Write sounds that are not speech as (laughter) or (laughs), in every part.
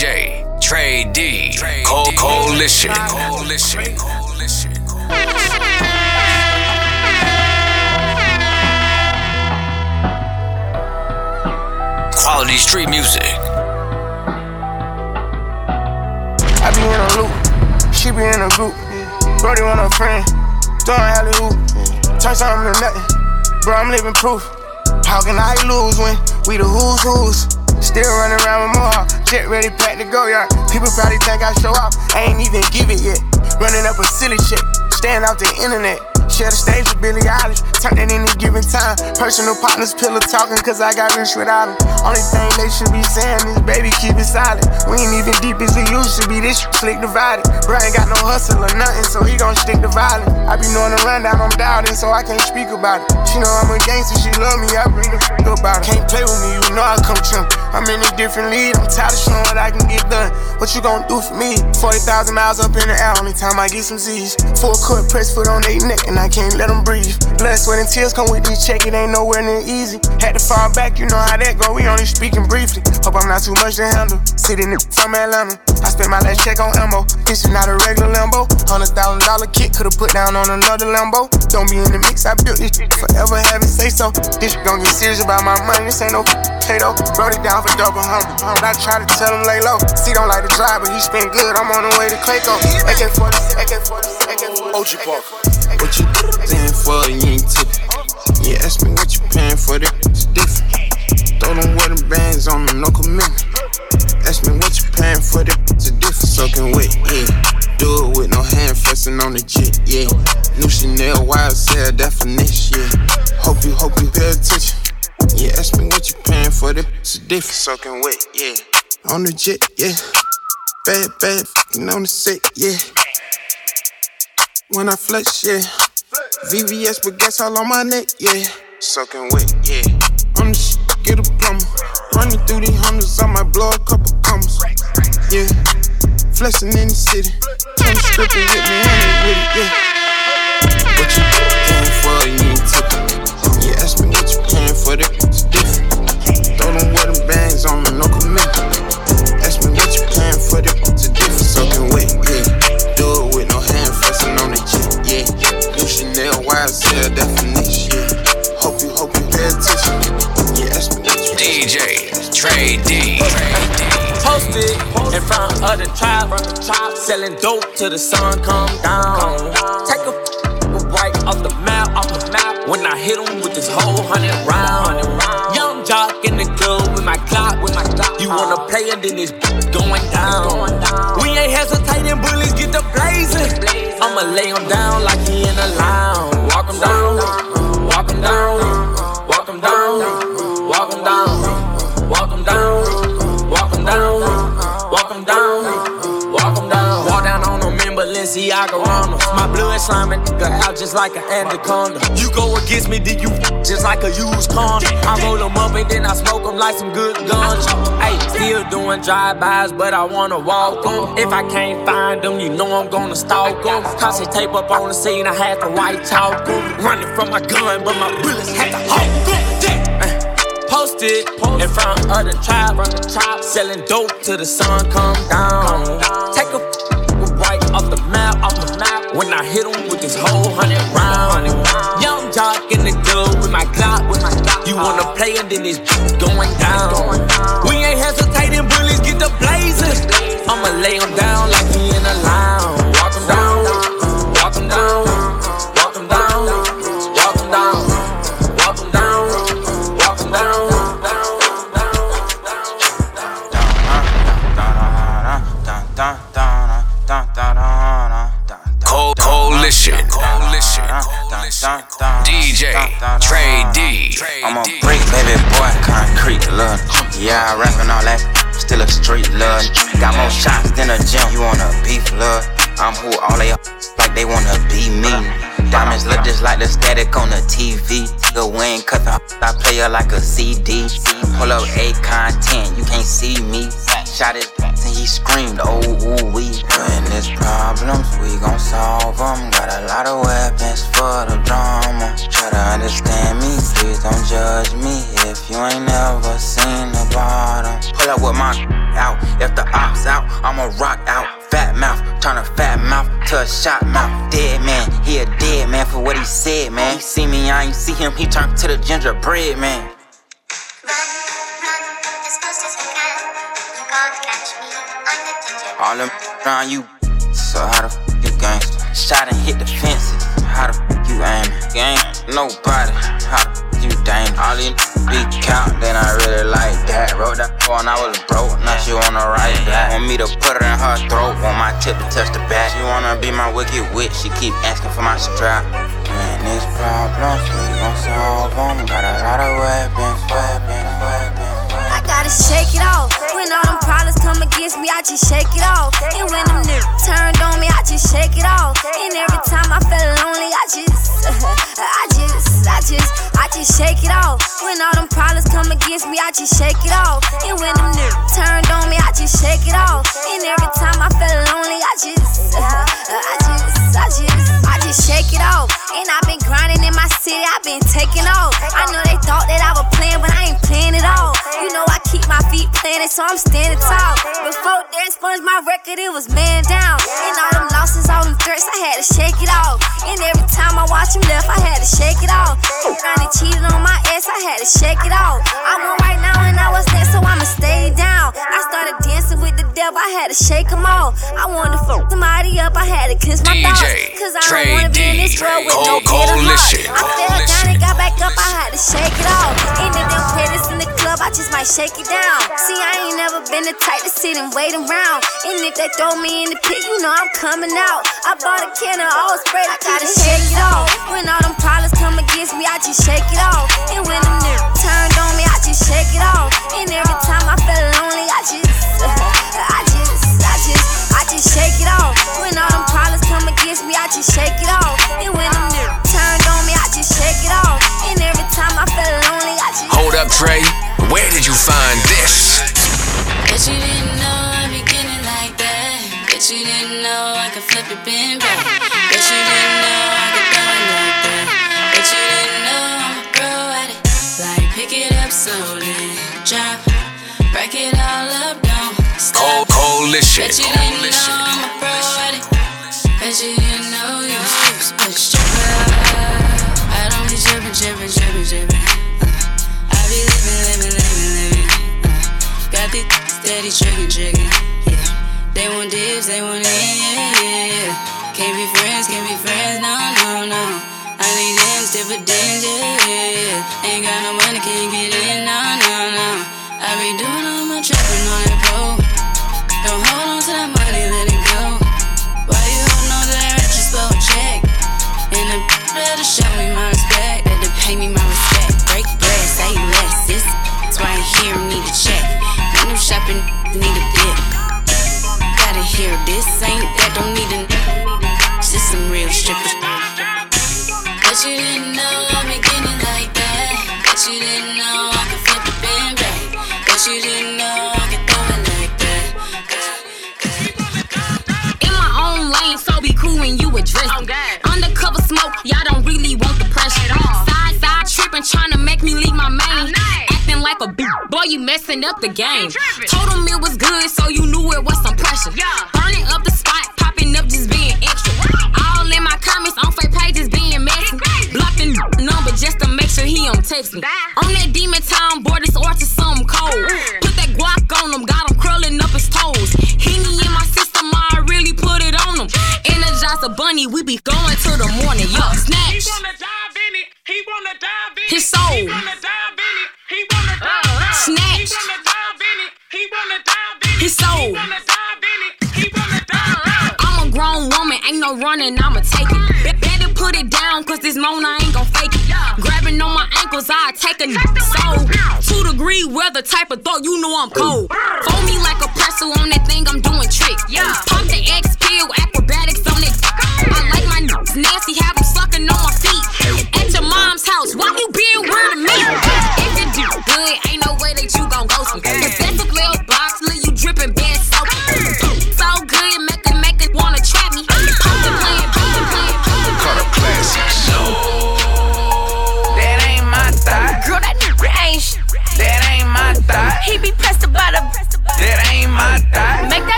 DJ Tre D. Co- Coalition. Coalition. Coalition. Quality street music. I be in a loop, she be in a group. Brody want a friend, throwing alley hoop. Turn something to nothing, bro, I'm living proof. How can I lose when we the who's who's? Still running around with more, jet ready, packed to go, yard. People probably think I show off, I ain't even give it yet. Running up a silly shit, staying off the internet. Share the stage with Billie Eilish, turn it any given time. Personal partners, pillow talking, cause I got rich without them. Only thing they should be saying is, baby, keep it silent. We ain't even deep as we used to be, this slick divided. Bro ain't got no hustle or nothing, so he gon' stick to violence. I be knowing the rundown, I'm doubting, so I can't speak about it. She know I'm a gangster, she love me, I bring the f about it. Can't play with me, you know I come trim. I'm in a different lead, I'm tired of showing what I can get done. What you gon' do for me? 40,000 miles up in the air, only time I get some Z's. Full court, press foot on their neck, and I can't let them breathe. Blood, sweat, and tears come with this check, it ain't nowhere near easy. Had to fall back, you know how that go, we only speaking briefly. Hope I'm not too much to handle. Sitting in from Atlanta, I spent my last check on ammo. This is not a regular Lambo. Hundred thousand dollar kit, could've put down on another Lambo. Don't be in the mix, I built this shit forever, have it say so. This shit gon' get serious about my money, this ain't no potato. Wrote it down for double hundred. I try to tell him lay low. See, don't like to drive, but he spent good. I'm on the way to Clayco. AK 40, AK 40, AK 40. OG Park. What you paying for? You ain't tipping. You ask me what you paying for, this. it's different. Throw them wedding bands on them, no commitment. Ask me what you paying for, it's a different. Soaking wet, yeah. Do it with no hand flexing on the jet, yeah. New Chanel YSL definition, yeah. Hope you, hope you pay attention. Yeah, ask me what you paying for, it's a different. Soaking wet, yeah. On the jet, yeah. Bad, bad, fucking on the set, yeah. When I flex, yeah. VVS with gas all on my neck, yeah. Soaking wet, yeah. On the shit, get a plumber. Running through these hundreds, I might blow a couple commas. Yeah. Flexing in the city. Strip it with me, ain't with it, yeah. What you paying for, you ain't tipping. Yeah, ask me what you paying for, it's different. Throw them wedding bands on them, no commitment. Ask me what you paying for, it's a different. Soaking wet, yeah. Do it with no hand flexing on the jet, yeah. New Chanel YSL definition, yeah. Hope you, hope you pay attention. Yeah, ask me what you DJ Tre D. Posted in front of the trap, selling dope till the sun come down. Take a right off the map, off the map. When I hit him with this whole hundred round. Young jock in the club with my clock, with my clock. You wanna play it, then it's going down. We ain't hesitating, bullies get the blazing. I'ma lay him down like he in a lounge. Walk him down, walk him down, walk him down, walk Balenciaga runners. My blood nigga out just like an anaconda. You go against me, then you just like a used condom. I roll them up and then I smoke them like some good guns. Hey, still doing drive-bys, but I wanna walk them. If I can't find them, you know I'm gonna stalk them. Cause they tape up on the scene, I had to white talk them. Running from my gun, but my bullets had to hawk them. Posted in front of the trap, selling dope till the sun come down. Take a hundred round. Young jock in the club with my Glock, with my Glock. You wanna play and then it's going down. We ain't hesitating, bullies get the blazing. I'ma lay him down like DJ Tre D. I'm a brick, baby boy, concrete, love. Yeah, I rapping all that, still a street, love. Got more shots than a gym, you wanna beef, love. I'm who all they like they wanna be me. Diamonds look just like the static on the TV. Go Wayne cut the I play her like a CD. Pull up A content, you can't see me. Shot his pants and he screamed, oh ooh wee. When there's problems, we gon' solve them. Got a lot of weapons for the drama. Try to understand me, Please don't judge me if you ain't never seen the bottom. Pull up with my out. If the ops out, I'ma rock out. Fat mouth, turn a fat mouth to a shot mouth. Dead man, he a dead man for what he said, man. He see me, I ain't see him, he turned to the gingerbread man. All them around you, so how the f you gangsta? Shot and hit the fences, how the f you aim? Gang, nobody, how the f you dangerous? All these be count, then I really like that. Wrote that when I was broke, now she wanna write that. Want me to put her in her throat, want my tip to touch the back. She wanna be my wicked witch, she keep asking for my strap. Man, these problems, we gon' solve them. Got a lot of weapons, weapons, weapons. I gotta shake it off. When all them problems come against me, I just shake it off. And when them niggas turned on me, I just shake it off. And every time I feel lonely, I just, (laughs) I just, I just, I just shake it off. When all them problems come against me, I just shake it off. And when them niggas turned on me, I just shake it off. And every time I feel lonely, I just, (laughs) I just, I just, I just shake it off. And I've been grinding in my city, I've been taking off. I know they thought that I was playing, but I ain't playing at all. You know I keep my feet planted, so I'm standing tall. Before they expunged my record, it was man down. And all them losses, all them threats, I had to shake it off. And every time I watch him left, I had to shake it off. Trying to cheated on my ass, I had to shake it off. I won right now and I was there, so I'ma stay down. I started dancing with the devil, I had to shake him off. I wanted to fuck somebody up, I had to kiss my thoughts. Cause I don't wanna be in this world with no Coalition. I fell down and got back up, I had to shake it off. And if them credits in the club, I just might shake it down. See, I ain't never been the type to sit and wait around. And if they throw me in the pit, you know I'm coming out. I bought a can of all spray, I gotta shake it off. When all them problems come against me, I just shake it off. And when them niggas turned on me, I just shake it off. And every time I feel lonely, I just, I just, I just, I just shake it off. When all them problems come against me, I just shake it off. And when them turned on me, I just shake it off. And every time I feel lonely, I just. Hold up, Tre. Did you find this? Bet you didn't know I'd be getting like that. Bet you didn't know I could flip it, bend back. Bet you didn't know I could throw it like that. Bet you didn't know I'm a pro at it. Like pick it up slowly, drop, break it all up, don't stop. coalition. Bet you didn't know I'm a pro at it. Bet you steady tricking, tricking. Yeah. They want dibs, they want in, yeah, yeah, yeah. Can't be friends, can't be friends, no, no, no. I need them dividends, yeah, yeah, yeah. Ain't got no money, can't get in, no, no, no. I be doing all my trapping on that pole. Don't hold on to that money, let it go. Why you holding on to that rich spell check? And the better show me my respect, better pay me my respect. Break bread, say less, this that's why I hear need a check. When I'm shopping, need a dip. Gotta hear this, ain't that, don't need a just some real strippers. But you didn't know I'm beginning like that. But you didn't know I could flip the band back. But you didn't know I could throw it like that. In my own lane, so be cool when you address it. Undercover smoke, y'all don't really want the pressure. Side side tripping, trying to make me leave my main. Like a bitch, boy, you messing up the game. Told him it was good, so you knew it was some pressure. Yeah. Burning up the spot, popping up, just being extra. All in my comments on fake pages, being messy. Blocking number just to make sure he don't text me. On that demon time, boy, take a soul. Two degree weather type of thought, you know I'm cold. Fold me like a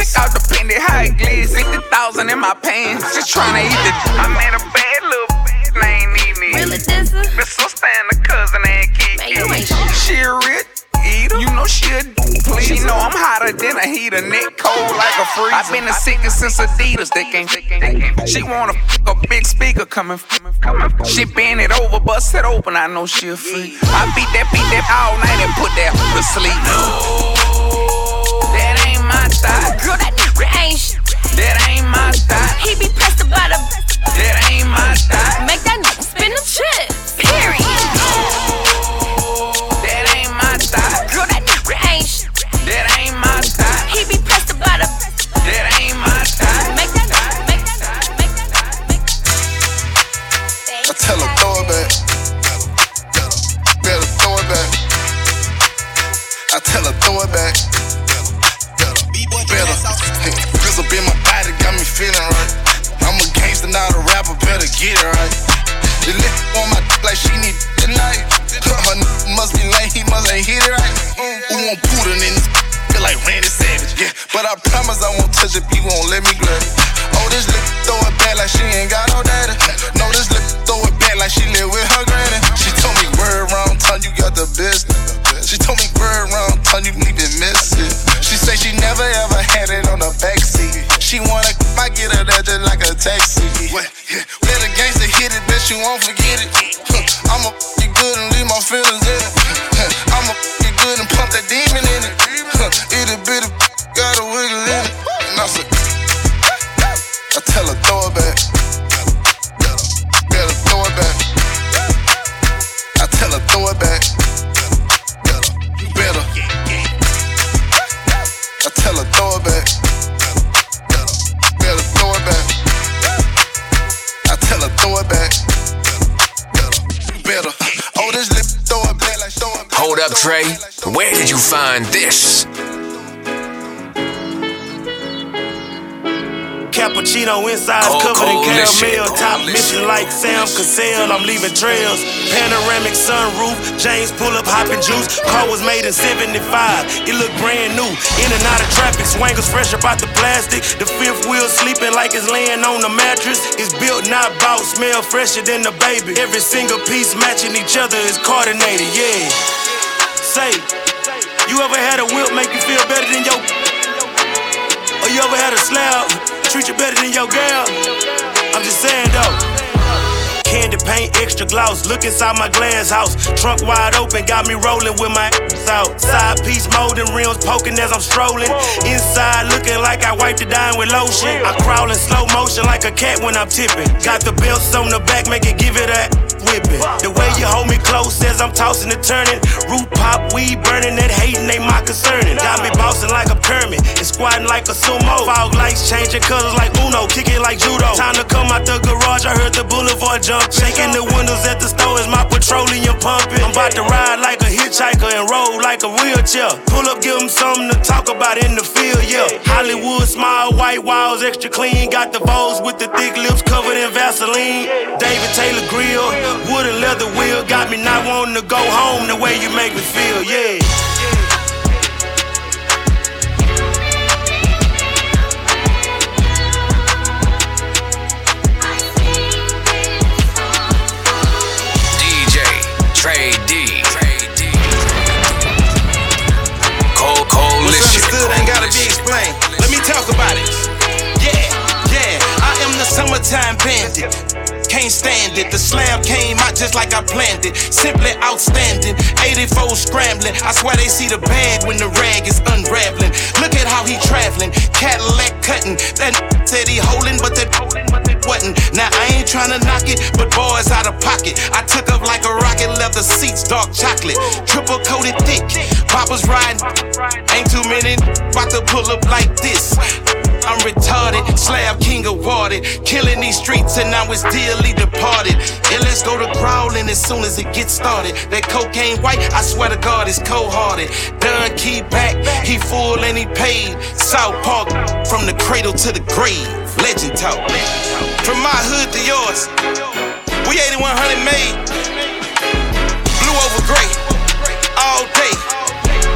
Check out the pendant, how it glitz. 50,000 in my pants. Just tryna eat the. I made a bad little bitch, ain't need me. Really, Dizza? But sister and the cousin ain't Kiki. Man, you ain't shit. She a rich eater. You know she a please. She know I'm hotter than a heater. Neck cold like a freezer. i been the sickest since Adidas. They can't. They can't. She wanna f- a big speaker coming. coming. She bend it over, bust it open. I know she a freak. I beat that, beat that all night and put that to sleep. No, that ain't my style. Girl, that nigga ain't shit. That ain't my style. He be pressed about a. That ain't my style. Make that nigga spin them chips. Period. Oh. Get it right. The lick on my dick like she need tonight. Her n- must be lame, he must ain't hit it right. Who want Buddha in this? (laughs) Feel like Randy Savage, yeah. But I promise I won't touch it, people won't let me grab it. Oh, this lip throw it back like she ain't got no daddy. No, this lip throw it back like she live with her granny. She told me word around town, you got the best. She told me word around town, you need to miss it. She say she never ever had it on the backseat. She wanna, I get her that just like a taxi. What? Yeah. You won't forget it. (laughs) I'ma you good and leave my feelings up, Tre. Where did you find this? Cappuccino inside Cold covered in caramel. Top mission like Sam Cassell. I'm leaving trails. Panoramic sunroof. James pull up hopping juice. Car was made in 75. It looked brand new. In and out of traffic. Swangers fresh about the plastic. The fifth wheel sleeping like it's laying on the mattress. It's built, not bought. Smell fresher than the baby. Every single piece matching each other is coordinated. Yeah. Say, you ever had a whip make you feel better than your or you ever had a slab treat you better than your girl? I'm just saying though. Candy paint, extra gloss. Look inside my glass house. Trunk wide open, got me rolling with my ass out. Side piece molding, rims poking as I'm strolling. Inside looking like I wiped it down with lotion. I crawl in slow motion like a cat when I'm tipping. Got the belts on the back, make it give it a The way you hold me close as I'm tossing and turning. Root pop, weed burning, that hating ain't my concerning. Got me bossing like a Kermit and squatting like a sumo. Fog lights changing colors like Uno, kick it like judo. Time to come out the garage, I heard the boulevard jump. Shaking the windows at the store is my petroleum pumping. I'm about to ride like a hitchhiker and roll like a wheelchair. Pull up, give them something to talk about in the field, yeah. Hollywood smile, white walls, extra clean. Got the bows with the thick lips covered in Vaseline. David Taylor grill, wood and leather wheel. Got me not wanting to go home the way you make me feel, yeah. DJ Tre D. Cold Coalition. Misunderstood ain't gotta be explained. Let me talk about it. Yeah, yeah, I am the summertime bandit. Can't stand it. The slab came out just like I planned it. Simply outstanding. 84 scrambling. I swear they see the bag when the rag is unraveling. Look at how he traveling. Cadillac cutting. That (laughs) said he holding, but that (laughs) wasn't. Now I ain't trying to knock it, but boys out of pocket. I took up like a rocket, leather seats, dark chocolate, triple coated thick. Papa's riding, ain't too many (laughs) about to pull up like this. I'm retarded, slab king awarded. Killing these streets and now it's dearly departed. And let's go to growling as soon as it gets started. That cocaine white, I swear to God, is cold hearted. Done key back, he full and he paid. South Park, from the cradle to the grave. Legend talk. From my hood to yours, we 8100 made. Blue over gray, all day.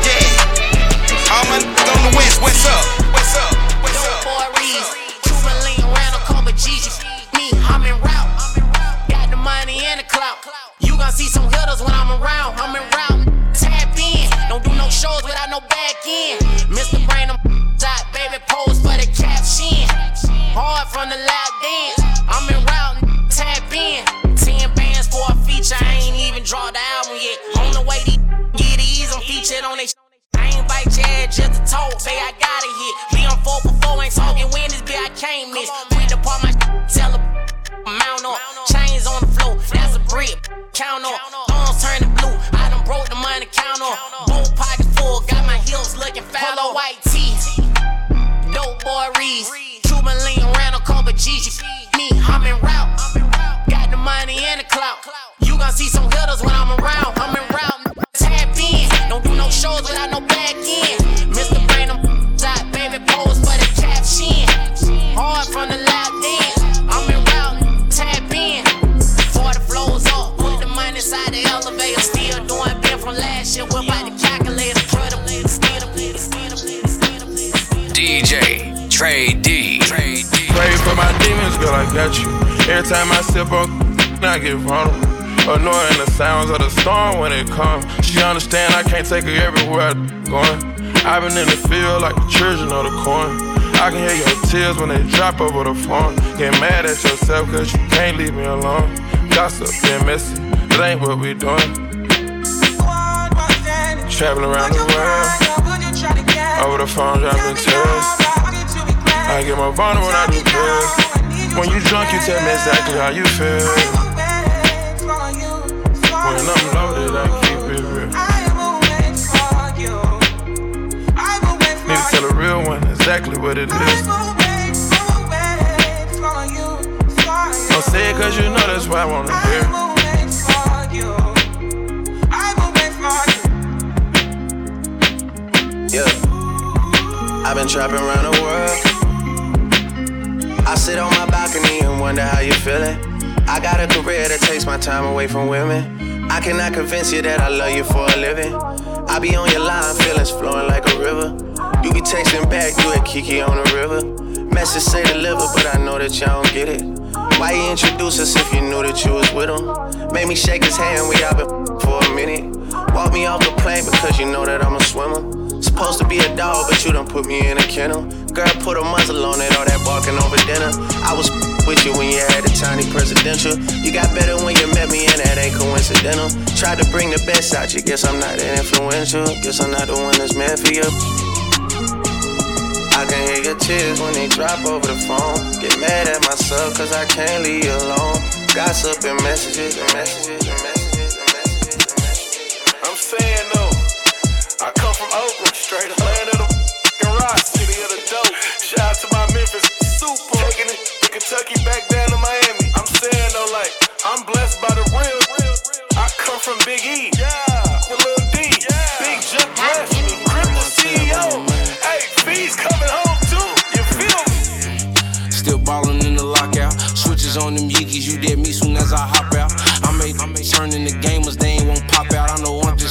Yeah. All my on the west. What's up? I'm en route. Got the money and the clout. You gon' see some hitters when I'm around. I'm en route. Tap in. Don't do no shows without no back end. Mr. Brain, I'm out. Baby, pose for the caption. Hard from the loud dance. I'm en route. Tap in. Ten bands for a feature. I ain't even draw the album yet. On the way, these get these. I'm featured on they. I ain't bite your just to talk, say I got it hit. Me on 4 for 4 ain't talking when this bitch I can't miss. Quick to part my tell her mount up. Chains on the floor, that's a brick. Count on, up, thumbs turning blue. I done broke the money count up. Both pockets full, got my heels looking. Polo white tees, dope boy Reese. Two million round a couple G's. Me, I'm en route. Time I sip on, I get vulnerable. Annoying the sounds of the storm when it comes. She understand I can't take her everywhere I'm going. I've been in the field like the children of the corn. I can hear your tears when they drop over the phone. Get mad at yourself cause you can't leave me alone. Gossip and messy, that ain't what we doing. Traveling around the world, over the phone dropping tears. I get more vulnerable when I do pills. When you drunk, you tell me exactly how you feel. When I'm loaded, I keep it real. Need to tell a real one exactly what it is. Don't say it cause you know that's what I wanna hear. Yeah. I've been trapping around the world. I sit on my balcony and wonder how you feeling. I got a career that takes my time away from women. I cannot convince you that I love you for a living. I be on your line, feelings flowing like a river. You be texting back, you at Kiki on the river. Message say deliver, but I know that y'all don't get it. Why you introduce us if you knew that you was with him? Made me shake his hand, we all been for a minute. Walk me off the plane because you know that I'm a swimmer. Supposed to be a dog, but you done put me in a kennel. Girl, put a muzzle on it, all that barking over dinner. I was with you when you had a tiny presidential. You got better when you met me, and that ain't coincidental. Tried to bring the best out you, guess I'm not that influential. Guess I'm not the one that's meant for you. I can hear your tears when they drop over the phone. Get mad at myself, cause I can't leave you alone. Gossip and messages and messages and messages and messages and messages. I'm saying Kentucky back down to Miami. I'm saying though, like I'm blessed by the real. I come from Big E, yeah, with Lil D, yeah. Big Jip bless me, Crip the CEO. Hey, B's coming home too. You feel me? Still ballin' in the lockout. Switches on them Yeekys, you dead me soon as I hop out. I made, I made turning the gamers,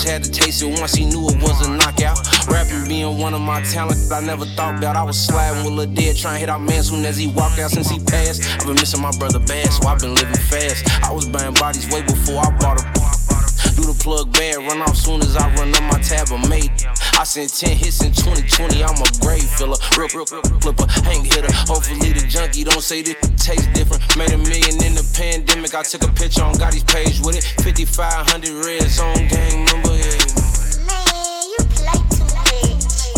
just had to taste it once he knew it was a knockout. Rapping being one of my talents I never thought about. I was sliding with a Dead, trying to hit our man soon as he walked out since he passed. I've been missing my brother bad, so I've been living fast. I was buying bodies way before I bought a do the plug bad, run off soon as I run up my tab of mate. I sent 10 hits in 2020, I'm a grave filler. Real, real, real flipper, hang hitter. Hopefully the junkie don't say this tastes different. Made a million in the pandemic, I took a picture on Gotti's page with it. 5500 red zone gang member, yeah.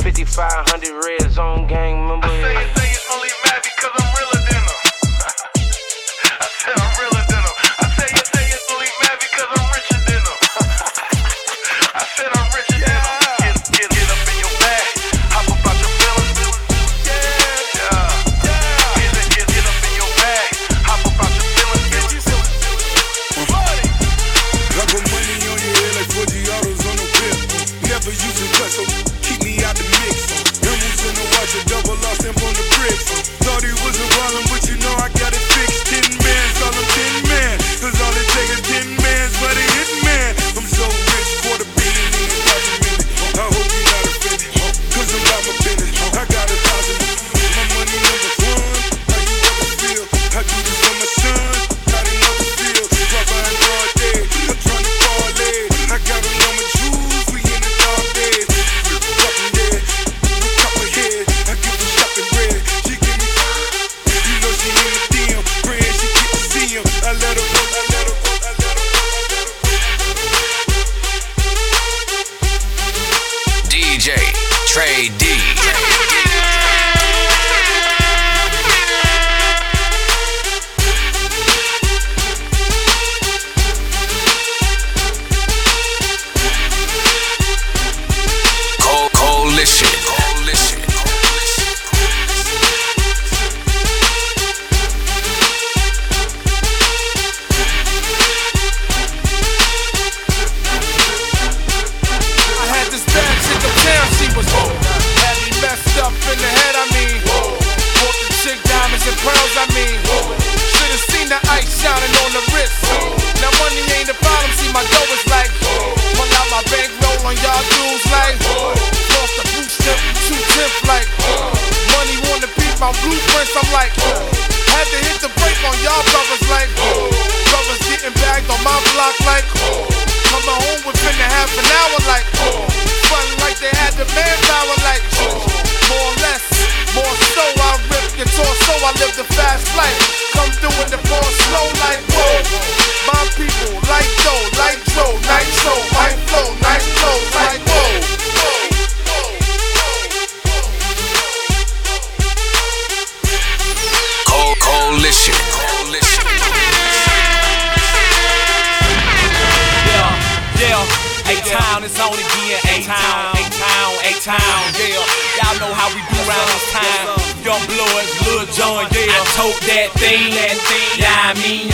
5500 red zone gang member, yeah. only mad because I'm my blueprints, I'm like. Had to hit the brake on y'all brothers like. Brothers getting bagged on my block like. Coming home within a half an hour like. Fun like they had the manpower like. More or less, more so I rip your torso, I live the fast life. Come through in the four slow like whoa. My people like dough, like dro, nitro, white flow, nice flow, like whoa. Co- Coalition. Yeah, yeah. A town is only being a town, a town, a town. Yeah, y'all know how we do around this time. Young bloods, Lil Jon, yeah. I tote that thing, that thing. Yeah, I mean,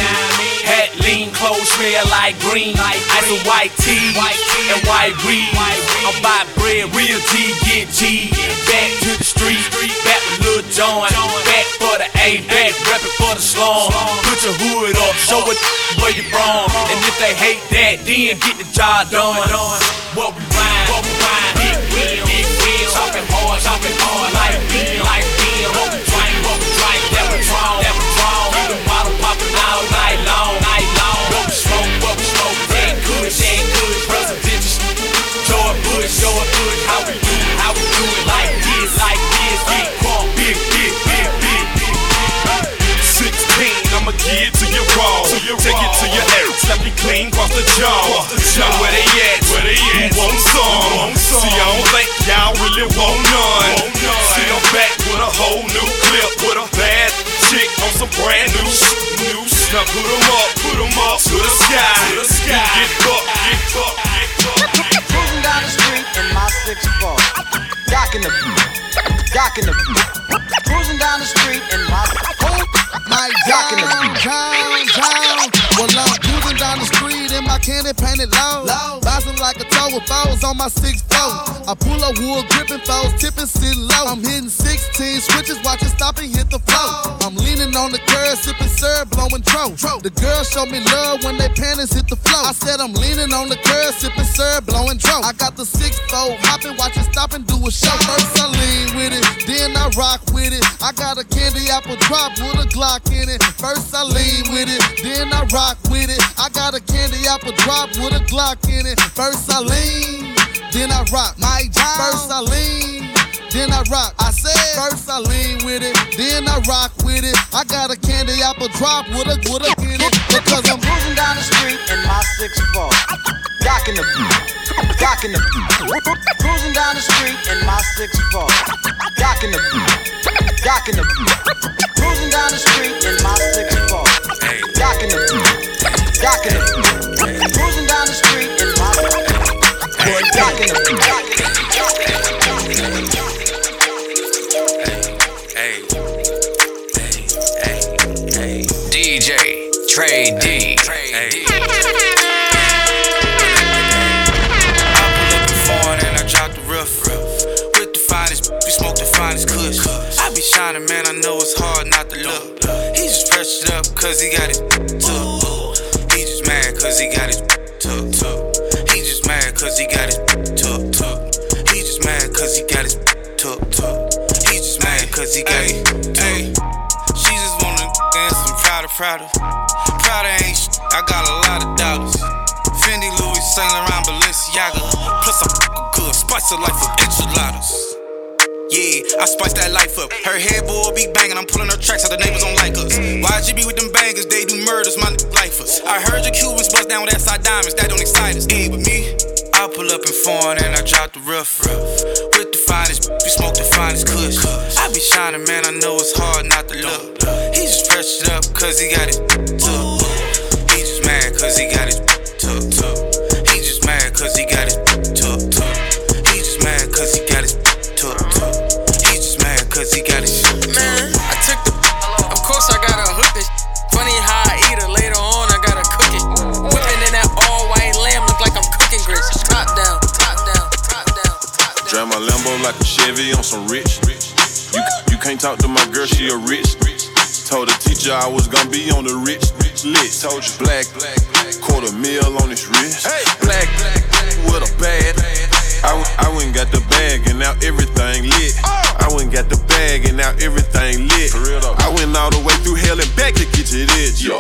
hat lean, clothes smell like green, ice and white tea, and white weed. I'm buy bread, real G, get G. Back to the street, back with Lil Jon, back for the A, back reppin' for the slum. Put your hood up, show it where you from. And if they hate that, then get the job done. What we rhyme, what we rhyme, big wheel, big wheel. Chopping hard, chopping hard, like beer, like your ass, slap you clean across the jaw. Know where they at? Where they at? Who want some? See, I don't think y'all really want none. See, I'm back with a whole new clip with a bad chick on some brand new new Now put 'em up, put 'em up to the sky. To the sky. Get up, get up, get up. Cruising down the street in my six four. Docking the docking the Cruising down the street in my oh My Docking the down, down. Well, I'm cruising down the street in my candy painted low. Bouncing like a toe with foes on my six four. I pull up wood, gripping foes, tipping, sitting low. I'm hitting 16 switches, watching stop and hit the flow. I'm leaning on the curb, sipping syrup, blowing dro. The girls show me love when they panties hit the flow. I said I'm leaning on the curb, sipping syrup, blowing dro. I got the six fold, hopping, watching stop and do a show. First I lean with it, then I rock with it. I got a candy apple drop with a Glock in it. First I lean with it, then I rock with it. I got a candy apple drop with a Glock in it. First I lean, then I rock. My job. First I lean, then I rock. I said first I lean with it, then I rock with it. I got a candy apple drop with a with a in it because I'm cruising down the street in my six four. Docking the docking the Cruising down the street in my six four. Docking the docking the Cruising down the street in my six four. Docking the docking the Cruising down the street docking. DJ Tre D. foreign and I drop the rough. With the finest, we smoke the finest kush. I be shining, man, I know it's hard not to look. He just pressed up cause he got it took. He just mad cause he got his took, tuck. He just mad cause he got his took, tuck. He just mad cause he got his took, tuck. He just mad cause he got it took. She just wanna dance some Prada, Prada. Prada ain't sh- I got a lot of dollars. Fendi, Louis, Saint Laurent, Balenciaga. Plus I'm good, spice of life of enchiladas. Yeah, I spice that life up. Her head boy be banging, I'm pulling her tracks out the neighbors don't like us. Why you be with them bangers, they do murders, my nigga lifers. I heard your Cubans bust down with SI diamonds, that don't excite us. Yeah, but me, I pull up in foreign and I drop the rough rough. With the finest, we smoke the finest kush. I be shining, man, I know it's hard not to look. He just pressed it up cause he got it took. He just mad cause he got it like a Chevy on some rich. You you can't talk to my girl, she a rich. Told the teacher I was gonna be on the rich, list. Told you black, black, quarter mil on his wrist. Black, black, with a bad. I went and got the bag and now everything lit. I went and got the bag and now everything lit. I went all the way through hell and back to get to this. Yeah.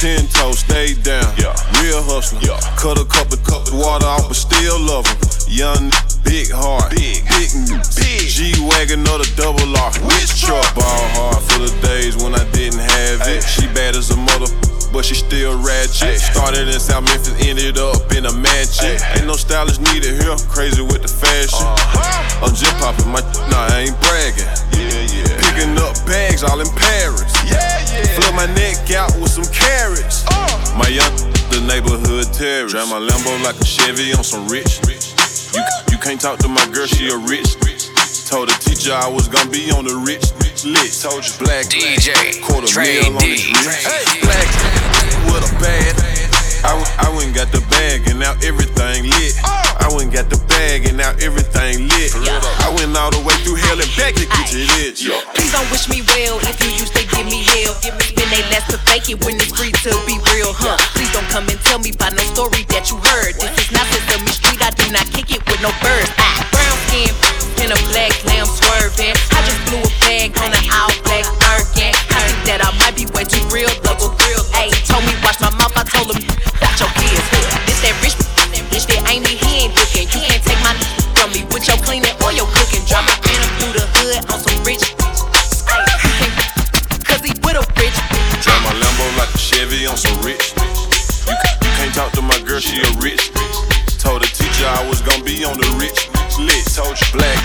Ten toes, stay down. Yeah. Real hustler. Yeah. Cut a cup of cup of water off, but still love him. Young, big heart. Big, big, big. G wagon or the double R. Which truck? Ball hard for the days when I didn't have it. She bad as a mother. But she still ratchet. Started in South Memphis, ended up in a mansion. Ain't no stylist needed here. Crazy with the fashion. Uh-huh. I'm just popping my. Nah, I ain't bragging. Yeah, yeah. Picking up bags all in Paris. Yeah, yeah. Flip my neck out with some carrots. Uh. My young, the neighborhood terrorist. Drive my Lambo like a Chevy on some rich. You, you can't talk to my girl, she a rich. Told the teacher I was gonna be on the rich, rich list. Told you black, DJ, quarter Tre mil on D. his wrist. Black with a bad. I, w- I went and got the bag and now everything lit. I went and got the bag and now everything lit. I went all the way through hell and back to get this. Yeah. Please don't wish me well if you used to give me hell. Spend they less to fake it when it's free to be real, huh? Please don't come and tell me about no story that you heard. This is not Sesame Street, I do not kick it with no birds. Ah, brown skin in a black lamb swerving. I just blew a bag on an all black Birkin. I think that I might be way too real, double real. Ayy, told me watch my mouth, I told him that ain't me, he ain't looking. You can't take my from me with your cleaning or your cooking. Drop it in him through the hood on some rich. Ayy, you can't, cause he with a rich. Drive my Lambo like a Chevy on some rich. You, ca- you can't talk to my girl, she a rich. Told the teacher I was gonna be on the rich list. Told you black,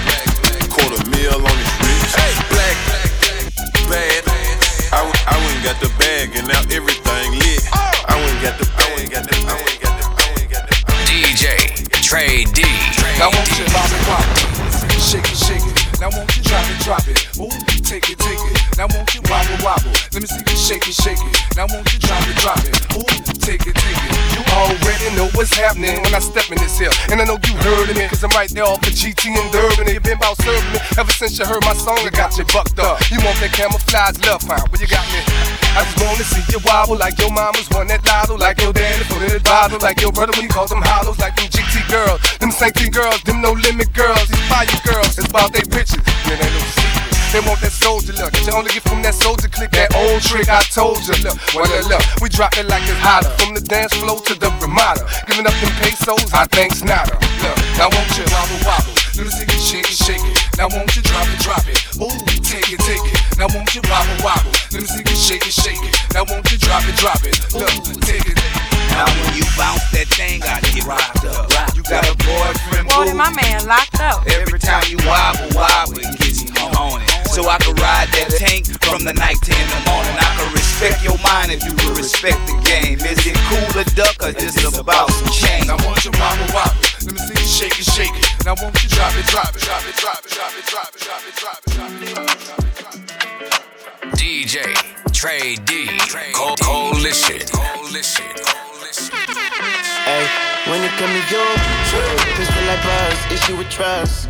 quarter mil on his wrist. Black, bad. I, w- I went and got the bag and now everything D. Now won't you it, pop it, shake it, shake it. Now won't you drop it, drop it. Ooh, take it, take it. Now won't you wobble, wobble. Let me see you shake it, shake it. Now won't you drop it, drop it. Ooh, take it, take it. You what's happening when I step in this here. And I know you heard of me, cause I'm right there off the GT and Durban. And you been about serving me ever since you heard my song. I got you bucked up. You want that camouflage love found, but you got me. I just wanna see you wobble like your mama's won that lotto, like your daddy put in bottle, like your brother when he calls them hollows, like them GT girls, them sanctity girls, them no limit girls, these fire girls. It's about they bitches, yeah, they. They want that soldier look. You only get from that soldier click that old trick I told you. Look, well, look, look, we drop it like it's hotter. From the dance floor to the Ramada. Giving up them pesos, I think's nada. Look, now won't you wobble wobble? Let me see you shake it, shake it. Now won't you drop it, drop it? Ooh, take it, take it. Now won't you wobble wobble? Let me see you shake it, shake it. Now won't you drop it, drop it? Look, take it. Now when you bounce that thing, I get rocked up. You got a boyfriend, Wanted boo. my man locked up. Every time you wobble, wobble, it gets me on it. So I can ride that tank from the night to in the morning. I can respect your mind if you can respect the game. Is it cool to duck or just about some change? Now won't you wobble wobble? Let me see you shake it, shake it. Now won't you drop it, drop it, drop it, drop it, drop it, drop it, drop it, drop it, drop it, drop it, drop it, drop it. DJ, Tre D. Co- Coalition. Coalition. Hey, when it come to you, pistol like buzz, issue with trust.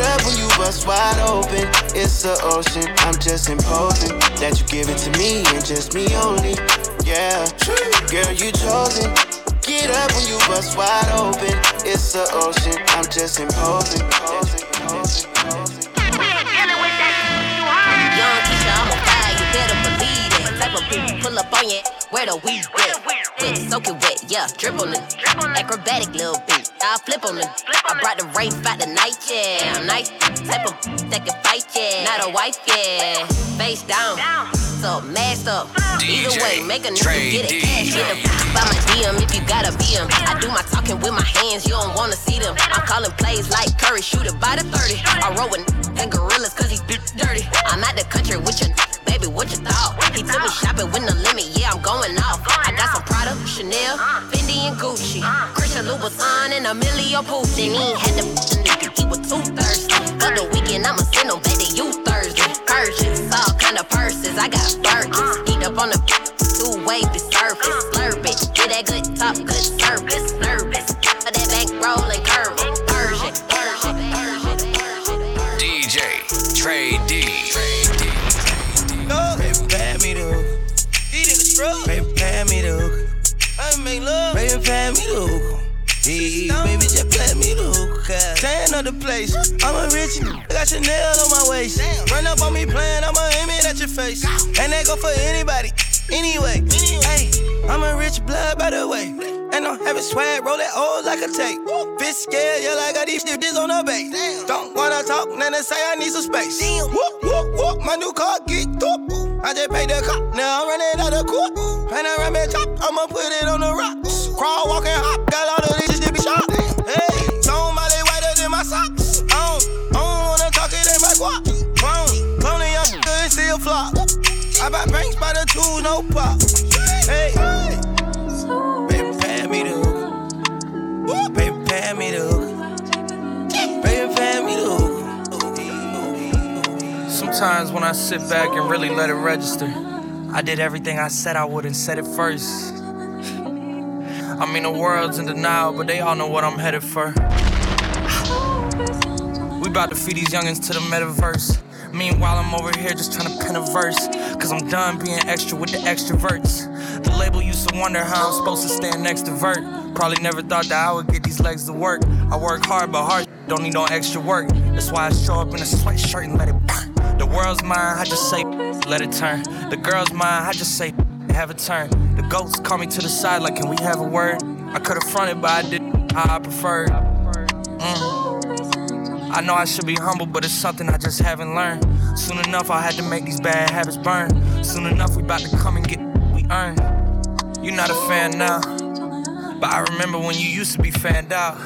Get up when you bust wide open. It's the ocean. I'm just imposing that you give it to me and just me only. Yeah, girl, you chosen. Get up when you bust wide open. It's the ocean. I'm just imposing. Young Keisha, I'm on fire, you better believe it. Type of people pull up on you. where the weed at? Wet, soak it wet, yeah, drip on it. Acrobatic little beat, I flip on it. I brought the rape out the night, yeah. Nice type of that can fight, yeah. Not a wife, yeah. Face down, so masked up. Either way, make a nigga get it cash. Hit the by my DM if you gotta be him. I do my talking with my hands, you don't wanna see them. I'm calling plays like Curry, shoot it by the 30. I roll with and gorillas cause he's dirty. I'm out the country with your baby, what you thought? He took me shopping with no limit, yeah, I'm going off. I got some Prada, Chanel, Fendi, and Gucci. Christian Louboutin and Emilio Pucci. He had the nigga, he was too thirsty. For the weekend, I'ma send him back to you Thursday. Purchase, all kind of purses, I got Birkins. Eat up on the two wavy surface, slurp it. Get that good top, good service, nervous. For that bank rolling curve, Persian, Persian, Persian, DJ Tre D. Baby, me the. I make love. Baby, pay me the hook. Hey, baby, just play me the hook. Tan of the place. I'm a rich nigga. Got Chanel on my waist. Run up on me playing, I'ma aim it at your face. And that go for anybody. Anyway, hey, I'm a rich blood by the way. And I'm having swag, roll it old like a tape. Bitch scared, yeah, like I got these bitches on the base. Don't wanna talk, then they say I need some space. Whoop, whoop, whoop, my new car get up. I just paid the cop, now I'm running out of court. And I run Panoramic top, I'ma put it on the rocks. Crawl, walk, and hop, got all the bitches to be shot. Hey, they whiter than my socks. I don't, I don't wanna talk, it ain't my guap. Clone, cloning your good, still flop. I buy banks by the two, no pop. Sometimes when I sit back and really let it register, I did everything I said I would and said it first. I mean, the world's in denial, but they all know what I'm headed for. We about to feed these youngins to the metaverse. Meanwhile, I'm over here just trying to pen a verse. Cause I'm done being extra with the extroverts. The label used to wonder how I'm supposed to stand next to Vert. Probably never thought that I would get these legs to work. I work hard, but hard don't need no extra work. That's why I show up in a sweatshirt and let it burn. World's mine, I just say, let it turn. The girl's mine, I just say, have a turn. The ghosts call me to the side, like, can we have a word? I could've fronted, but I did how I preferred. Mm. I know I should be humble, but it's something I just haven't learned. Soon enough, I had to make these bad habits burn. Soon enough, we about to come and get we earn. You're not a fan now, but I remember when you used to be fanned out.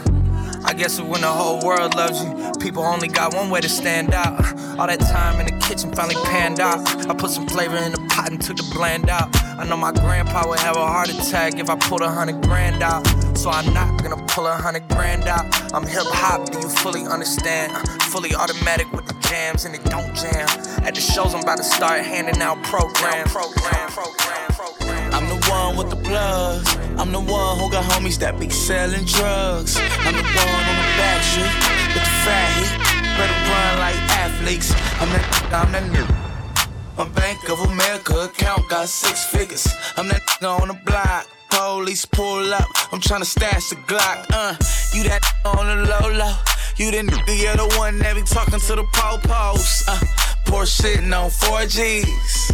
I guess when the whole world loves you, people only got one way to stand out. All that time in the kitchen finally panned out. I put some flavor in the pot and took the bland out. I know my grandpa would have a heart attack if I pulled a hundred grand out. So I'm not gonna pull a hundred grand out. I'm hip hop, do you fully understand? Fully automatic with the jams and it don't jam. At the shows, I'm about to start handing out programs. Program, program, program. I'm the one with the plugs. I'm the one who got homies that be selling drugs. I'm the one on the back street with the fat heat. Better run like athletes. I'm that, I'm that nigga. My Bank of America account got six figures. I'm that nigga on the block. Police pull up. I'm tryna stash the Glock. Uh, you that on the low low. You the nigga, you're the one that be talking to the po-pos. Uh, poor sitting on 4Gs.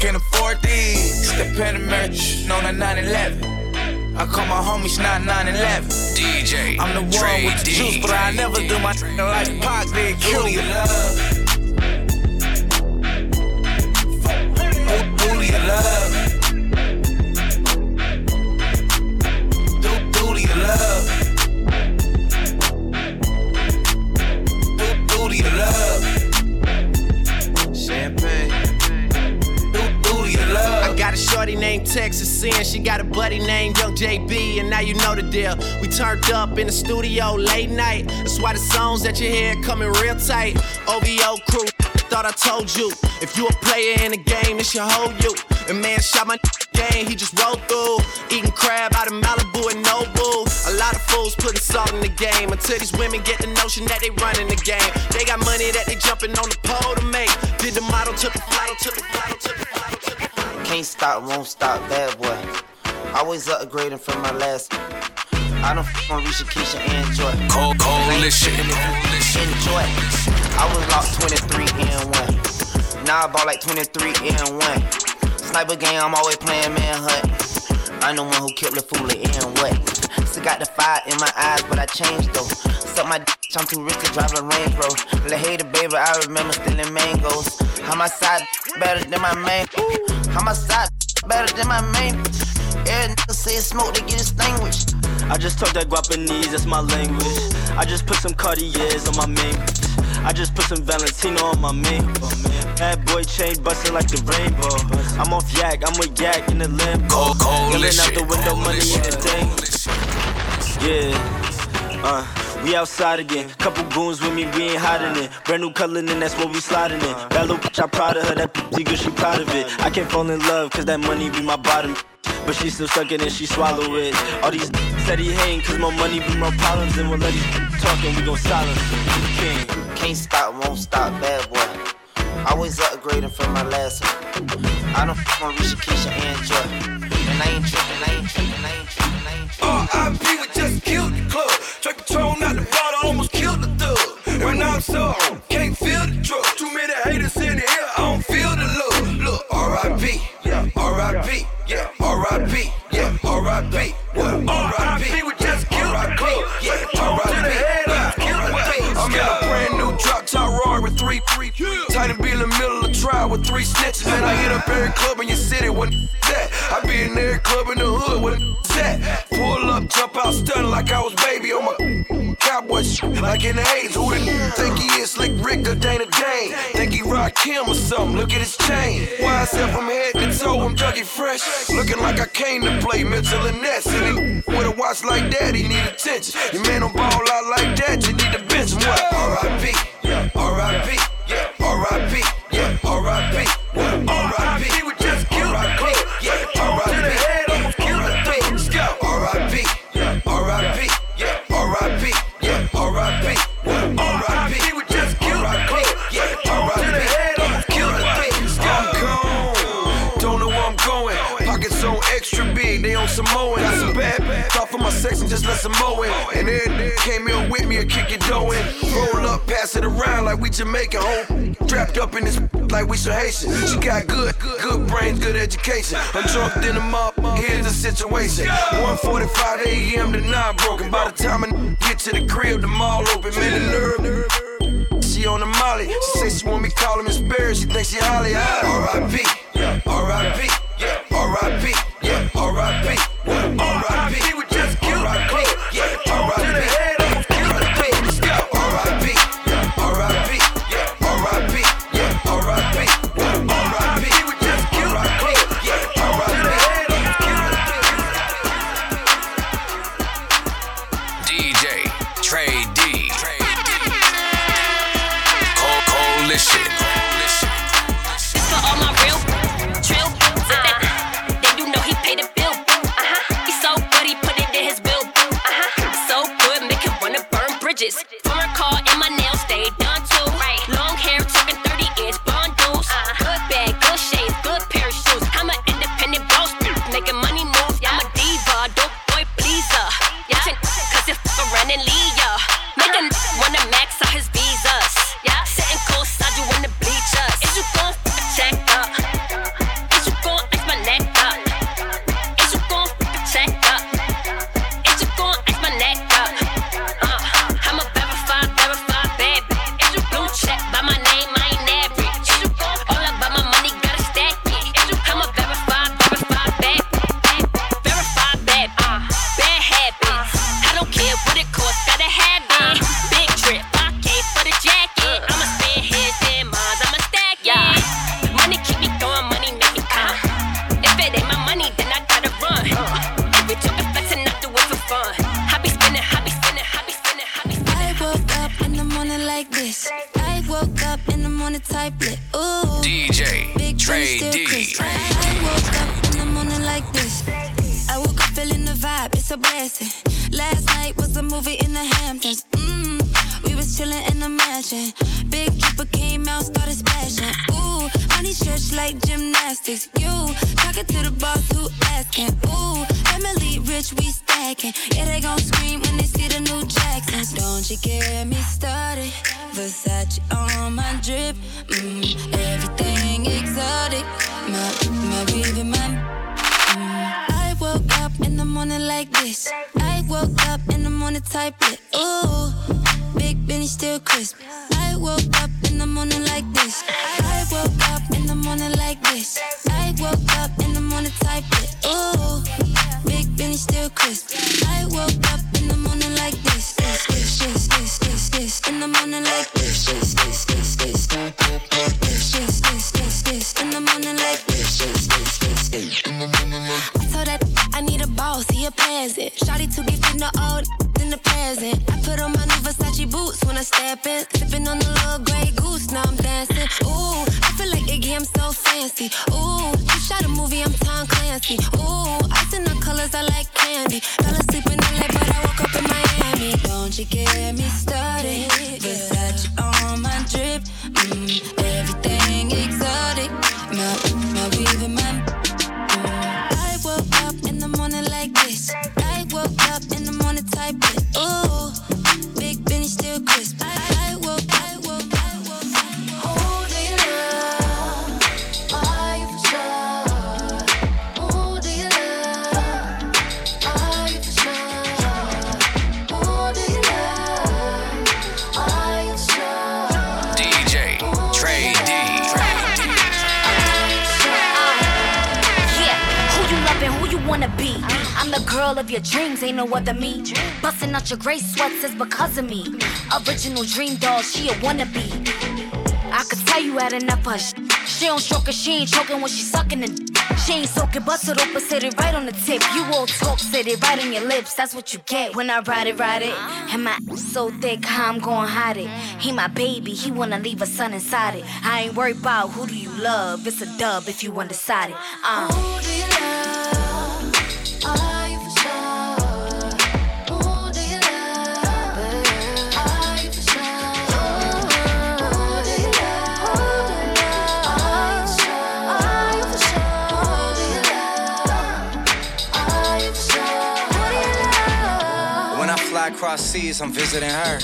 Can't afford these. The Panamerican on a 911. I call my homies 9911. DJ I'm the one with the juice, but I never do my like Pac did. Kill love. Shorty named Texas Sin. She got a buddy named Young JB, and now you know the deal. We turned up in the studio late night. That's why the songs that you hear coming real tight. OVO crew. Thought I told you, if you a player in the game, it should hold you. And man shot my (laughs) game, he just rolled through. Eating crab out of Malibu and Nobu. A lot of fools putting salt in the game until these women get the notion that they running the game. They got money that they jumping on the pole to make. Did the model, took the flight, took the flight. Can't stop, won't stop, bad boy. Always upgrading from my last. I don't f on Risha Keisha and Joy. Co- coalition. Enjoy. I was locked 23 and 1. Now I bought like 23 and 1. Sniper game, I'm always playing manhunt. I'm the one who killed the fool and what? Still got the fire in my eyes, but I changed though. Suck my d- I'm too rich to drive a Range Rover. La hater, baby, I remember stealing mangoes. How my side better than my main? How my side better than my main? Every nigga say smoke, they get extinguished. I just talk that Guapanese, that's my language. I just put some Cartiers on my main. I just put some Valentino on my main. Bad boy chain bustin' like the rainbow. I'm off yak, I'm with yak in the limbo. Cold, cold Yelling out the window, money in the thing. Yeah. Uh, we outside again. Couple goons with me, we ain't hiding it. Brand new color, and that's what we sliding in. That little bitch, I'm proud of her. That pussy good, she proud of it. I can't fall in love, cause that money be my bottom. But she still suck it and she swallow it. All these said he hating, cause more money be my problems. And we'll let these talking, we gon' silence. King. Can't stop, won't stop, bad boy. Always upgrading from my last one. I don't f on Risha, Keisha, and Joy. And I ain't tripping, I ain't tripping, I ain't tripping, I ain't tripping. RIP, we just killed the club. Track Patron I'm so can't feel the drug. Too many haters in the air, I don't feel the love. Look, RIP, yeah, RIP, yeah, RIP, yeah, RIP, what? RIP, we just killed the club. Yeah, RIP. I'm in a brand new drop top Rory with three, and be in the middle of trial with three snitches. And I hit up every club in your city with that. I be in every club in the hood with that. Pull up, jump out, stun like I was baby on my cowboy shit. Like the 80s, who the n- think he is? Slick Rick or Dana Dane? Think he rock Kim or something? Look at his chain. Why said from head to toe, I'm Dougie Fresh. Looking like I came to play Mitchell and Ness. And he with a watch like that, he need attention. Your man don't ball out like that, you need to bench him. What? R.I.P. R.I.P. Yeah, R.I.P. Yeah, R.I.P. R.I.P. my section, just let some mow in. And then came in with me and kick it dough in. Roll up, pass it around like we Jamaican. Home trapped up in this like we some Haitian. She got good, good brains, good education. I'm drunk in the mop, here's the situation. 1:45 a.m. to 9 broken. By the time I get to the crib, the mall open. Man, the nerve. She on the molly. She say she want me call him Miss Barry. She think she Holly. R.I.P. R.I.P. R.I.P. R.I.P. R.I.P. burn bridges. I woke up in the morning like this. I woke up in the morning like this. I woke up in the morning type it. Ooh, big Benny still crisp. I woke up when Sipping on the little gray goose, now I'm dancing. Ooh, I feel like Iggy, I'm so fancy. Ooh, you shot a movie, I'm Tom Clancy. Ooh, ice in the colors, I like candy. Fell asleep in LA, but I woke up in Miami. Don't you get me of your dreams, ain't no other me. Busting out your gray sweats is because of me. Original dream doll, she a wannabe. I could tell you had enough of sh- She don't stroke she ain't choking when she sucking it. She ain't soaking, bust it open, sit it right on the tip. You all talk, sit it right on your lips, that's what you get when I ride it, ride it. And my so thick, how I'm gonna hide it. He my baby, he wanna leave a son inside it. I ain't worried about who do you love, it's a dub if you undecided. Uh. Across seas, I'm visiting her.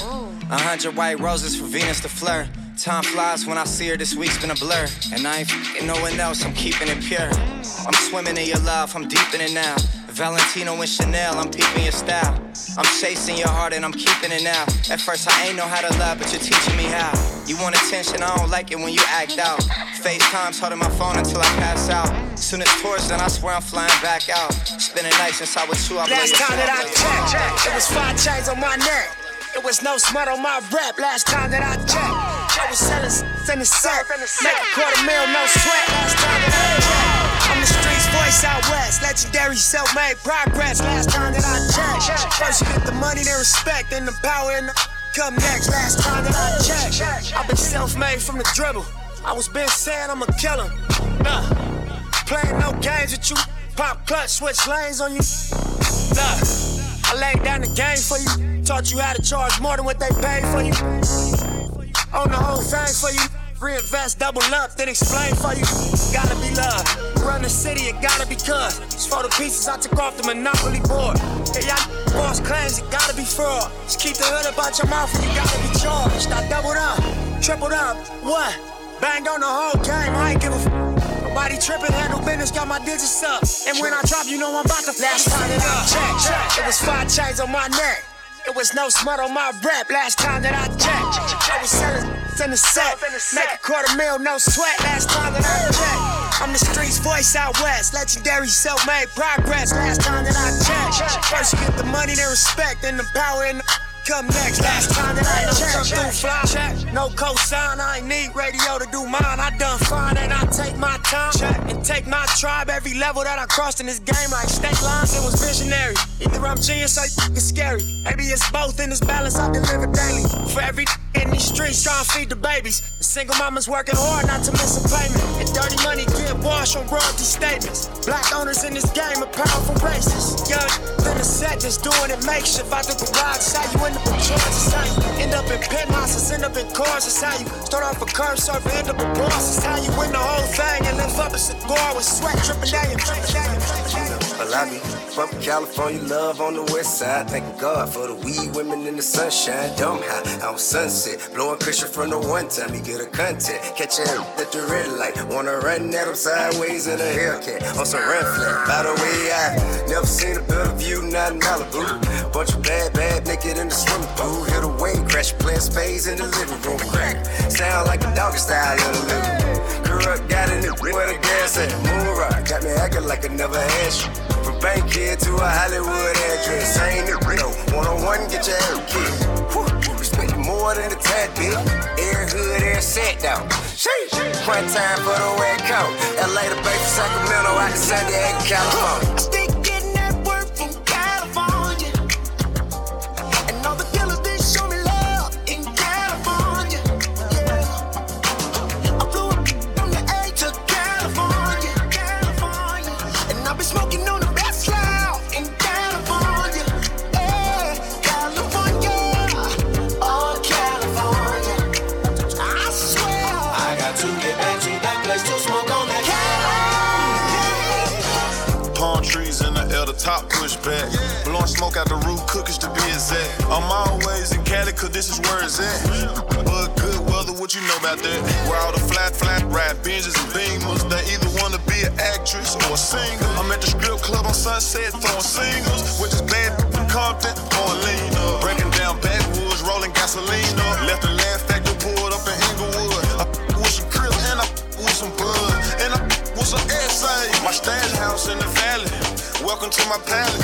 A hundred white roses for Venus to flirt. Time flies when I see her, this week's been a blur. And I ain't fing no one else, I'm keeping it pure. I'm swimming in your love, I'm deep in it now. Valentino and Chanel, I'm peeping your style. I'm chasing your heart and I'm keeping it now. At first, I ain't know how to love, but you're teaching me how. You want attention, I don't like it when you act out. FaceTime's holding my phone until I pass out. Soon as tours done, I swear I'm flying back out. Spending nights since I was two, I Last time that I checked, it was five chains on my neck. It was no smut on my rap. Last time that I checked, I was selling in the set. Make a quarter mil, no sweat. Last time that I checked, I'm the streets voice out west. Legendary self-made progress. Last time that I checked, first you get the money, then respect, then the power and the come next. Last time that I checked, I've been self-made from the dribble. I was been saying I'm a killer. Nah, playing no games with you. Pop clutch, switch lanes on you. Nah, I laid down the game for you. Taught you how to charge more than what they paid for you. On the whole thing for you. Reinvest, double up, then explain for you. Gotta be love. Run the city, it gotta be cuz. It's for the pieces I took off the monopoly board. Hey, y'all boss claims it gotta be fraud. Just keep the hood about your mouth and you gotta be charged. I doubled up, tripled up, what? Banged on the whole game, I ain't give a f. Nobody tripping, handle business, got my digits up. And when I drop, you know I'm about to flash. last time that I checked. check. It was five chains on my neck. It was no smut on my rap last time that I checked. I was selling in the set. Make a quarter mil, no sweat last time that I checked. I'm the streets voice out west. Legendary self-made progress last time that I checked. First you get the money, then respect, then the power and the come next. Last time that I checked, through fly check. No cosign, I ain't need radio to do mine. I done fine and I take my time Check. and take my tribe. Every level that I crossed in this game, like state lines, it was visionary. Either I'm genius or it's scary. Maybe it's both in this balance I deliver daily. For every in these streets, trying to feed the babies. The single mama's working hard not to miss a payment. And dirty money get washed on royalty statements. Black owners in this game are powerful racists. Young, then the set just doing it makeshift. Out the garage, how you end up in charge, it's how you end up in penthouses, end up in cars, it's how you start off a curb surfer, end up a boss, it's how you win the whole thing and lift up a cigar with sweat dripping down your I be from California, love on the west side. Thank God for the weed women in the sunshine. Dumb high on sunset, blowing cushion from the one time you get a content. Catch a at the red light, wanna run at him sideways in a Hellcat on some run flat. By the way, I never seen a better view, not in Malibu. Bunch of bad, bad naked in the swimming pool. Hit a wing crash, playing spades in the living room. Crack, sound like a doggy style in the living room. Corrupt, got in it where the gas at. Moon rock, got me acting like I never had you. From bank kid to a Hollywood address. I ain't it, no. One on one, get your kid. Whew, respect more than a tad bit. Air hood, air set down. Sheesh. One time for the red coat. LA to Bay from Sacramento, out to San Diego, California. A singer. I'm at the strip club on Sunset throwing singles, which is bad from Compton or lean up. Breaking down backwoods, rolling gasoline up. Left the land factor pulled up in Inglewood. I with some krill and I with some bud. And I with some essays. My stash house in the valley. Welcome to my palace.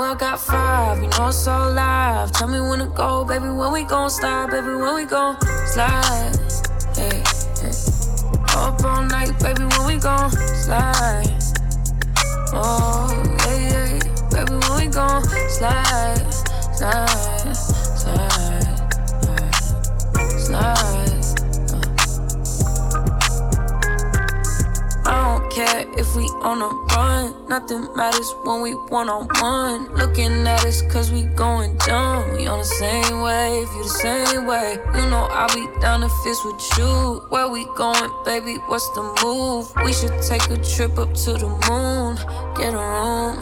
I got five, you know it's so live. Tell me when to go, baby. When we gon' slide, baby. When we gon' slide. Hey, hey. Up all night, baby. When we gon' slide. Oh, yeah, yeah. Baby, when we gon' slide, slide, slide, slide, slide. Care if we on a run. Nothing matters when we one on one. Looking at us cause we going dumb. We on the same wave, you the same way. You know I'll be down if it's with you. Where we going, baby? What's the move? We should take a trip up to the moon. Get a room.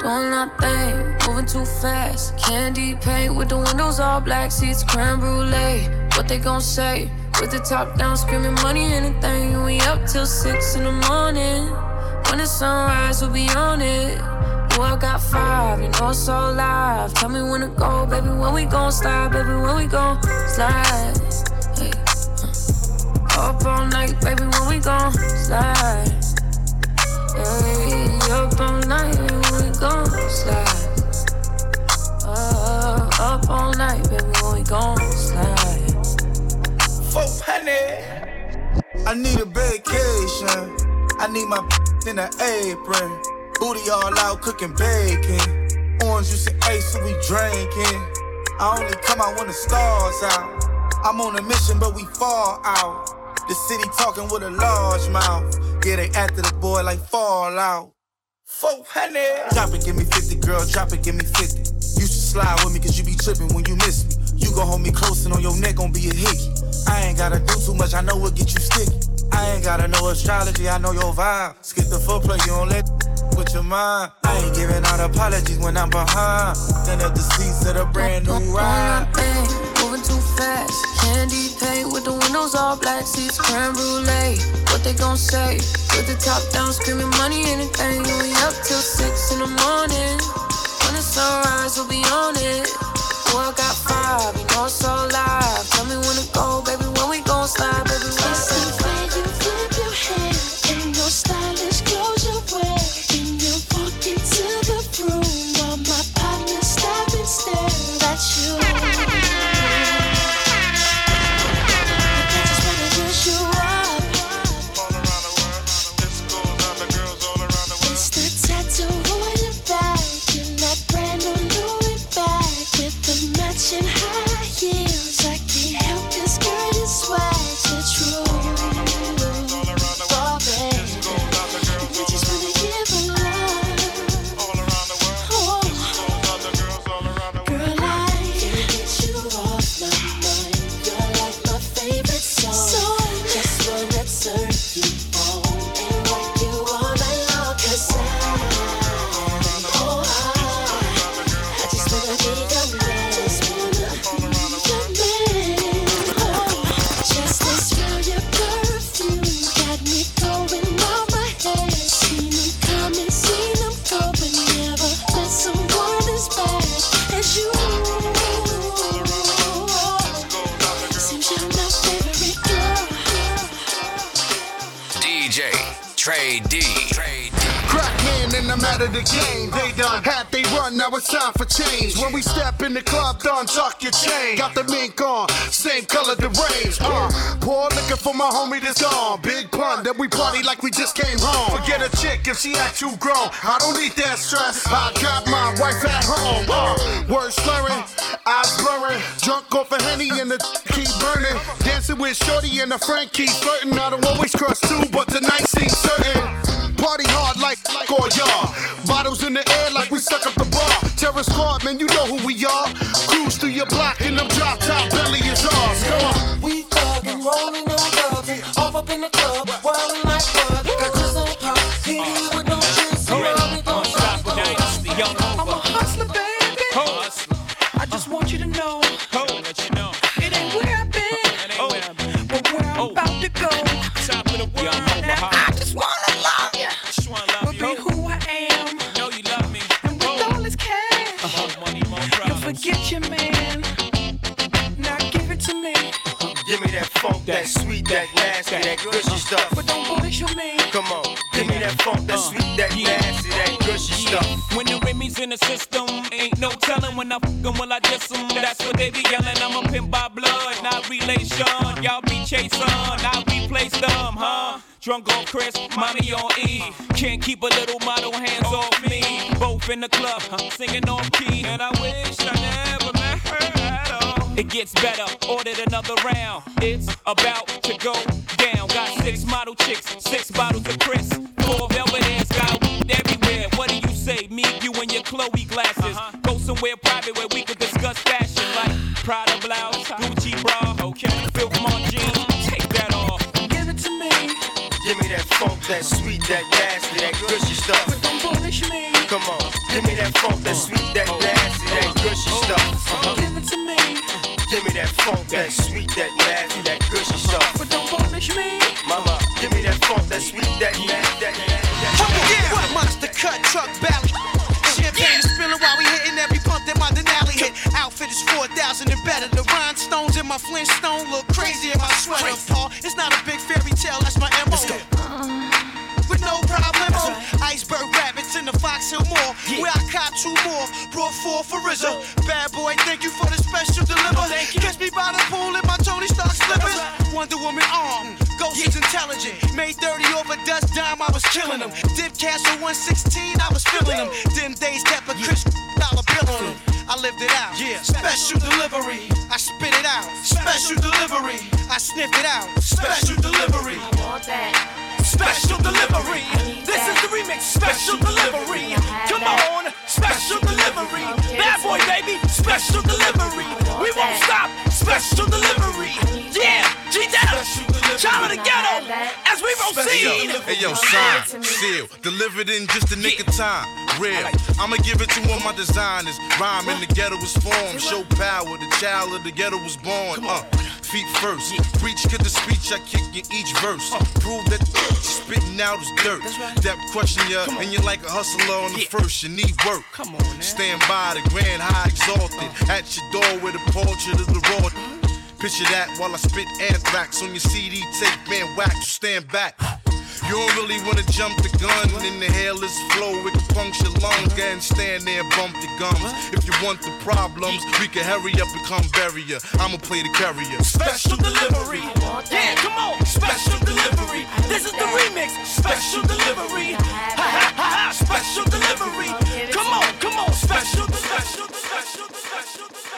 Doing our thing, moving too fast. Candy paint with the windows all black, seats creme brulee. What they gon' say? With the top down, screaming money, anything. We up till six in the morning. When the sunrise, we'll be on it. Oh, I got five, you know it's all live. Tell me when to go, baby. When we gon' slide, baby. When we gon' slide. Hey, uh. Up all night, baby. When we gon' slide. Hey, up all night, when we gon' slide? Uh, up all night, baby, when we gon' slide? Four hundred. I need a vacation. I need my (laughs) in an apron. Booty all out cooking bacon. Orange juice and ace, so we drinking. I only come out when the stars out. I'm on a mission, but we fall out. The city talking with a large mouth. Yeah, they after the boy like Fallout. 400. Drop it, give me 50, girl. Drop it, give me 50. You should slide with me, cause you be tripping when you miss me. You gon' hold me close and on your neck gon' be a hickey. I ain't gotta do too much, I know what get you sticky. I ain't gotta know astrology, I know your vibe. Skip the footplay, you don't let with your mind. I ain't giving out apologies when I'm behind. Then up the seats of the brand new ride. moving too fast. Candy paint with the windows all black, seats creme brulee. What they gon' say? With the top down, screaming money, anything. We up till six in the morning. When the sunrise, we'll be on it. I got five, you know it's all live. Tell me when to go, baby, when we gon' slide, she act too grown. I don't need that stress. I got my wife at home. Uh, words slurring, eyes blurring. Drunk off a henny and the keep burning. Dancing with Shorty and the a keep flirting. I don't always crush too, but tonight seems certain. Party hard like or y'all. Bottles in the air like we suck up the bar. Terror squad, man, you know who we are. Cruise through your block and them drop top belly is ours. Come on. We thuggin', rollin' Chris, mommy on Flintstone look crazy in my sweater. Paul, it's not a big fairy tale, that's my MO. Uh. With no problem. Uh, iceberg rabbits in the Fox Hill Mall. Where I two more brought forth for RZA. Bad boy, thank you for the special deliver. Catch me by the pool in my Tony Stark slippers. Wonder Woman arm, Ghost is intelligent. Made 30 over dust dime, I was killing them. Dip cash 116, I was feeling them. Them days kept a Chris dollar bill on them. I lived it out. Yeah. Special delivery. I spit it out. Special delivery. I sniffed it out. Special delivery. I want that. Special delivery. This is the remix. Special delivery. Come on. Special delivery. Bad boy, baby. Special delivery. We won't stop. Special delivery. Yeah. G down. Child of the ghetto. As we proceed. Hey yo, sign, seal, delivered in just the nick of time. Real, I'ma give it to all my designers. Rhyme in the ghetto was formed. Show power, the child of the ghetto was born. Uh, feet first. Preach cause the speech I kick in each verse. Prove that spitting out is dirt. That question you, and you're like a hustler on the first. You need work. Come on, Stand by the grand high exalted. At your door with a portrait of the raw. Picture that while I spit anthrax on your CD tape, man, wax, you stand back. You don't really wanna jump the gun in the hairless flow, it can puncture lungs. and stand there bump the gums. If you want the problems, we can hurry up and come barrier. I'ma play the carrier. Special delivery. Yeah, come on. Special delivery. This is the remix. Special delivery. Ha ha ha ha. Special delivery. Come on, come on. Special, special, special, special, special.